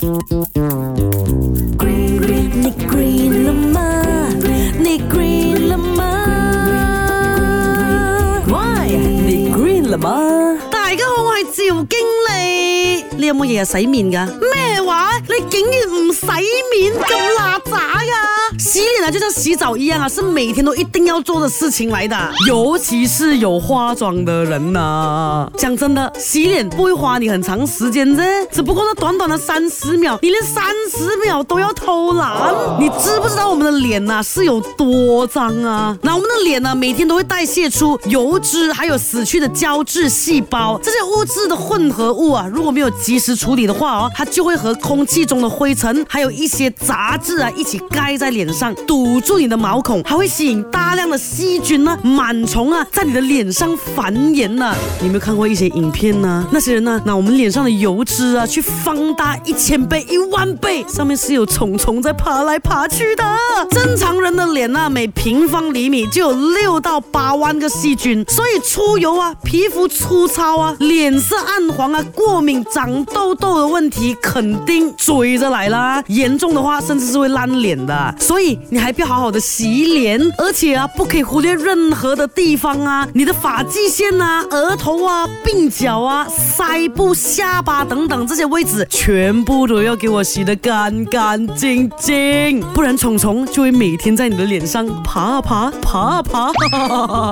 你 green 了吗？你 green 了吗？Why？你 green 了吗？大家好，我系赵经理。你有冇日日洗面噶？咩话？你竟然唔洗面咁邋遢噶？洗脸啊， 就像洗澡一样啊，是每天都一定要做的事情来的。尤其是有化妆的人呐。讲真的，洗脸不会花你很长时间的，只不过那短短的三十秒，你连三十秒都要偷懒。你知不知道我们的脸呐是有多脏啊？那我们的脸呢，每天都会代谢出油脂，还有死去的胶质细胞，这些物质的混合物啊，如果没有及时处理的话哦，它就会和空气中的灰尘，还有一些杂质啊，一起盖在脸上堵。堵住你的毛孔，还会吸引大量的细菌呢、螨虫啊，在你的脸上繁衍呢。你有没有看过一些影片呢？那些人呢？那我们脸上的油脂啊，去放大一千倍、一万倍，上面是有虫虫在爬来爬去的。正常人的脸啊，每平方厘米就有六到八万个细菌，所以出油啊、皮肤粗糙啊、脸色暗黄啊、过敏、长痘痘的问题肯定追着来啦。严重的话，甚至是会烂脸的。所以你。还要好好的洗脸，而且啊，不可以忽略任何的地方啊，你的发际线啊、额头啊、鬓角啊、腮部、下巴等等这些位置，全部都要给我洗得干干净净，不然虫虫就会每天在你的脸上爬啊爬，爬啊爬。